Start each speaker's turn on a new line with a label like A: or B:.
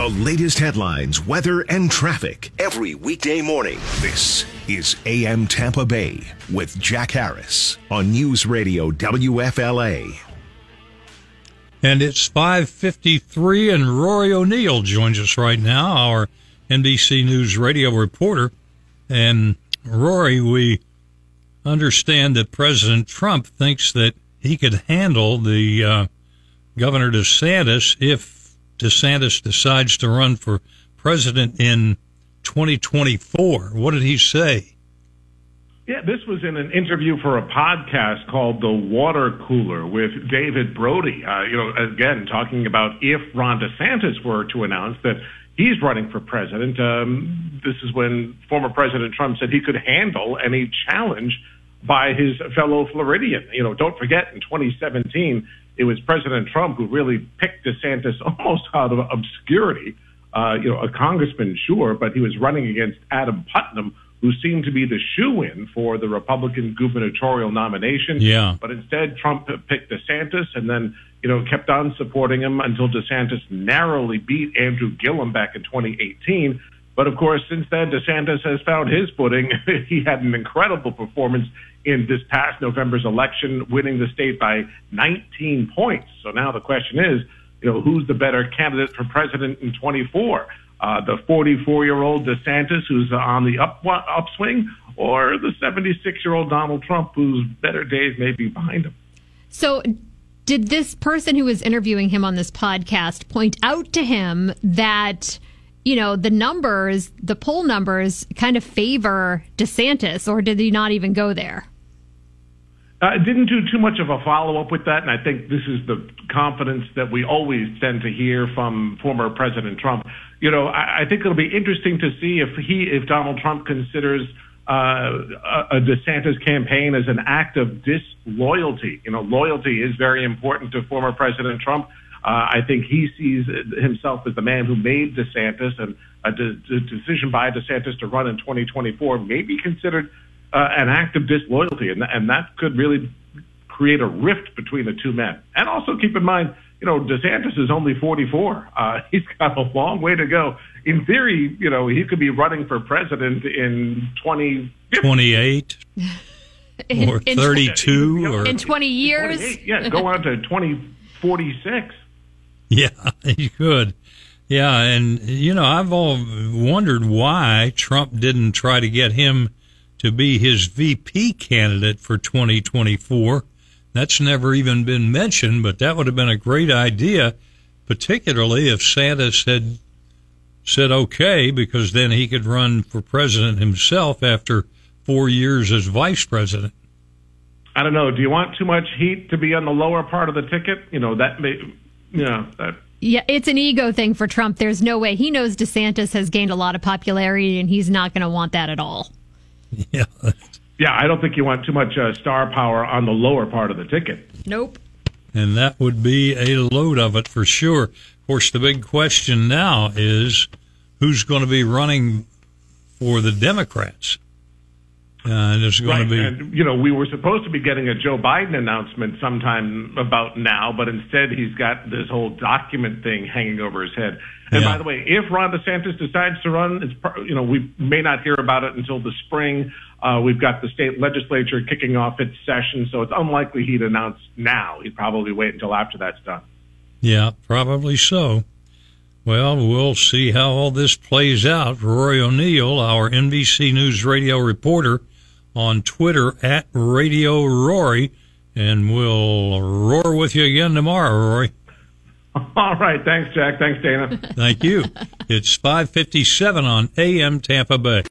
A: The latest headlines, weather, and traffic every weekday morning. This is AM Tampa Bay with Jack Harris on News Radio WFLA.
B: And it's 5:53 and Rory O'Neil joins us right now, our NBC News radio reporter. And Rory, we understand that President Trump thinks that he could handle the uh, Governor DeSantis if DeSantis decides to run for president in 2024. What did he say?
C: Yeah, this was in an interview for a podcast called The Water Cooler with David Brody. Uh, you know, again, talking about if Ron DeSantis were to announce that he's running for president. Um, this is when former President Trump said he could handle any challenge by his fellow Floridian. You know, don't forget in 2017, it was President Trump who really picked DeSantis almost out of obscurity. Uh, you know, a congressman, sure, but he was running against Adam Putnam, who seemed to be the shoe in for the Republican gubernatorial nomination.
B: Yeah.
C: But instead, Trump picked DeSantis and then, you know, kept on supporting him until DeSantis narrowly beat Andrew Gillum back in 2018. But of course, since then, DeSantis has found his footing. he had an incredible performance in this past November's election, winning the state by 19 points. So now the question is, you know, who's the better candidate for president in 24? Uh, the 44 year old DeSantis, who's on the up, upswing, or the 76 year old Donald Trump, whose better days may be behind him.
D: So, did this person who was interviewing him on this podcast point out to him that, you know, the numbers, the poll numbers kind of favor DeSantis, or did he not even go there?
C: I uh, didn't do too much of a follow up with that, and I think this is the confidence that we always tend to hear from former President Trump. You know, I, I think it'll be interesting to see if he, if Donald Trump considers uh, a DeSantis campaign as an act of disloyalty. You know, loyalty is very important to former President Trump. Uh, I think he sees himself as the man who made DeSantis, and a de- de- decision by DeSantis to run in 2024 may be considered uh, an act of disloyalty, and, and that could really create a rift between the two men. And also keep in mind, you know, DeSantis is only 44. Uh, he's got a long way to go. In theory, you know, he could be running for president in 20,
B: 28 or
D: in,
B: 32
D: or in 20
C: years. Yeah, go on to 2046.
B: Yeah, you could. Yeah, and you know, I've all wondered why Trump didn't try to get him to be his VP candidate for 2024. That's never even been mentioned, but that would have been a great idea, particularly if DeSantis had said okay, because then he could run for president himself after four years as vice president.
C: I don't know. Do you want too much heat to be on the lower part of the ticket? You know, that may, you know, that.
D: Yeah, it's an ego thing for Trump. There's no way. He knows DeSantis has gained a lot of popularity, and he's not going to want that at all.
B: Yeah.
C: Yeah, I don't think you want too much uh, star power on the lower part of the ticket.
D: Nope.
B: And that would be a load of it for sure. Of course, the big question now is who's going to be running for the Democrats? Uh, and it's going
C: right.
B: to be.
C: And, you know, we were supposed to be getting a Joe Biden announcement sometime about now, but instead he's got this whole document thing hanging over his head. And yeah. by the way, if Ron DeSantis decides to run, it's you know we may not hear about it until the spring. Uh, we've got the state legislature kicking off its session, so it's unlikely he'd announce now. He'd probably wait until after that's done.
B: Yeah, probably so. Well, we'll see how all this plays out. Roy O'Neil, our NBC News radio reporter, on Twitter at Radio Rory, and we'll roar with you again tomorrow, Rory.
C: All right. Thanks, Jack. Thanks, Dana.
B: Thank you. It's 557 on AM Tampa Bay.